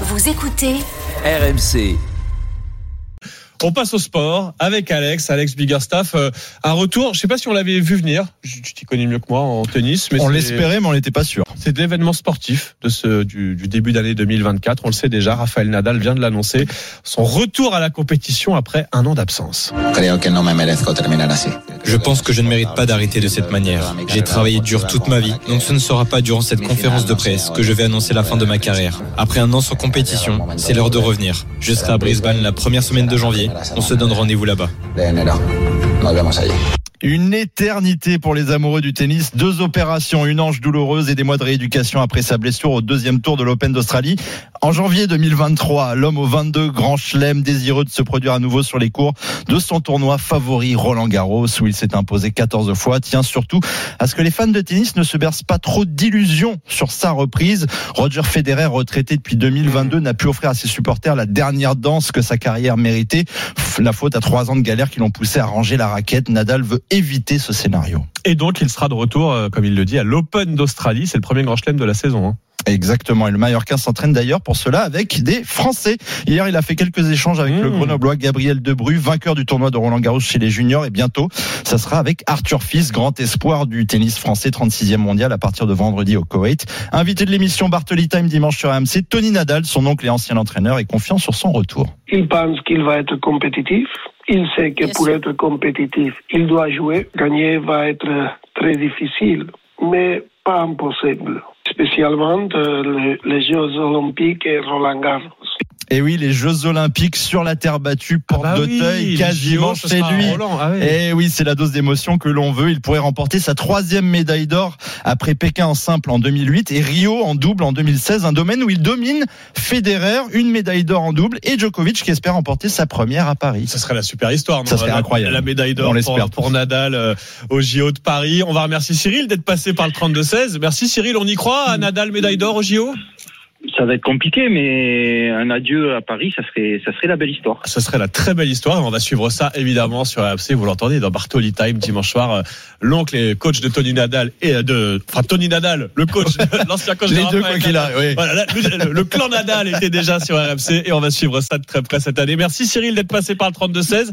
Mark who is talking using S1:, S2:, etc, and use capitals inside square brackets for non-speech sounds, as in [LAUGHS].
S1: Vous écoutez
S2: RMC.
S3: On passe au sport avec Alex, Alex Biggerstaff. Euh, un retour, je sais pas si on l'avait vu venir, tu t'y connais mieux que moi en tennis. Mais
S4: on l'espérait, mais on n'était pas sûr.
S3: C'est l'événement sportif de ce, du, du début d'année 2024. On le sait déjà, Raphaël Nadal vient de l'annoncer. Son retour à la compétition après un an d'absence.
S5: Je pense que je ne mérite pas d'arrêter de cette manière. J'ai travaillé dur toute ma vie, donc ce ne sera pas durant cette conférence de presse que je vais annoncer la fin de ma carrière. Après un an sans compétition, c'est l'heure de revenir. Je serai à Brisbane la première semaine de janvier. On se donne rendez-vous là-bas.
S6: De enero. Nos vemos allí.
S4: Une éternité pour les amoureux du tennis. Deux opérations, une hanche douloureuse et des mois de rééducation après sa blessure au deuxième tour de l'Open d'Australie. En janvier 2023, l'homme aux 22 grands chelems désireux de se produire à nouveau sur les cours de son tournoi favori Roland Garros où il s'est imposé 14 fois tient surtout à ce que les fans de tennis ne se bercent pas trop d'illusions sur sa reprise. Roger Federer, retraité depuis 2022, n'a pu offrir à ses supporters la dernière danse que sa carrière méritait. La faute à trois ans de galère qui l'ont poussé à ranger la raquette. Nadal veut éviter ce scénario.
S3: Et donc, il sera de retour, euh, comme il le dit, à l'Open d'Australie. C'est le premier grand chelem de la saison. hein.
S4: Exactement. Et le Mallorquin s'entraîne d'ailleurs pour cela avec des Français. Hier, il a fait quelques échanges avec le
S3: Mmh.
S4: Grenoblois Gabriel Debru, vainqueur du tournoi de Roland Garros chez les juniors. Et bientôt, ça sera avec Arthur Fils, grand espoir du tennis français, 36e mondial à partir de vendredi au Koweït. Invité de l'émission Bartoli Time dimanche sur AMC, Tony Nadal, son oncle et ancien entraîneur, est confiant sur son retour.
S7: Il pense qu'il va être compétitif. Il sait que pour être compétitif, il doit jouer. Gagner va être très difficile, mais pas impossible. Spécialement euh, les, les Jeux Olympiques et Roland Garros.
S4: Et oui, les Jeux Olympiques sur la terre battue, porte
S3: bah oui,
S4: d'Auteuil,
S3: les
S4: quasiment chez lui.
S3: Ah oui.
S4: Et oui, c'est la dose d'émotion que l'on veut. Il pourrait remporter sa troisième médaille d'or après Pékin en simple en 2008 et Rio en double en 2016, un domaine où il domine Federer, une médaille d'or en double et Djokovic qui espère remporter sa première à Paris.
S3: Ça serait la super histoire. non
S4: Ça serait
S3: La-
S4: incroyable.
S3: La médaille
S4: On
S3: d'or
S4: l'espère
S3: pour, pour Nadal euh, au JO de Paris. On va remercier Cyril d'être passé par le 32-16. Merci Cyril, on y croit à Nadal médaille d'or au JO
S8: Ça va être compliqué, mais un adieu à Paris, ça serait, ça serait la belle histoire.
S3: Ce serait la très belle histoire. On va suivre ça évidemment sur AFC. Vous l'entendez dans Bartoli Time dimanche soir. Euh, L'oncle et coach de Tony Nadal et euh, de, enfin Tony Nadal, le coach, [LAUGHS] [LAUGHS] l'ancien coach de
S4: Les deux, quoi qu'il
S3: Nadal.
S4: arrive, oui.
S3: Voilà, là, le, le clan Nadal était déjà sur RMC et on va suivre ça de très près cette année. Merci Cyril d'être passé par le 32-16.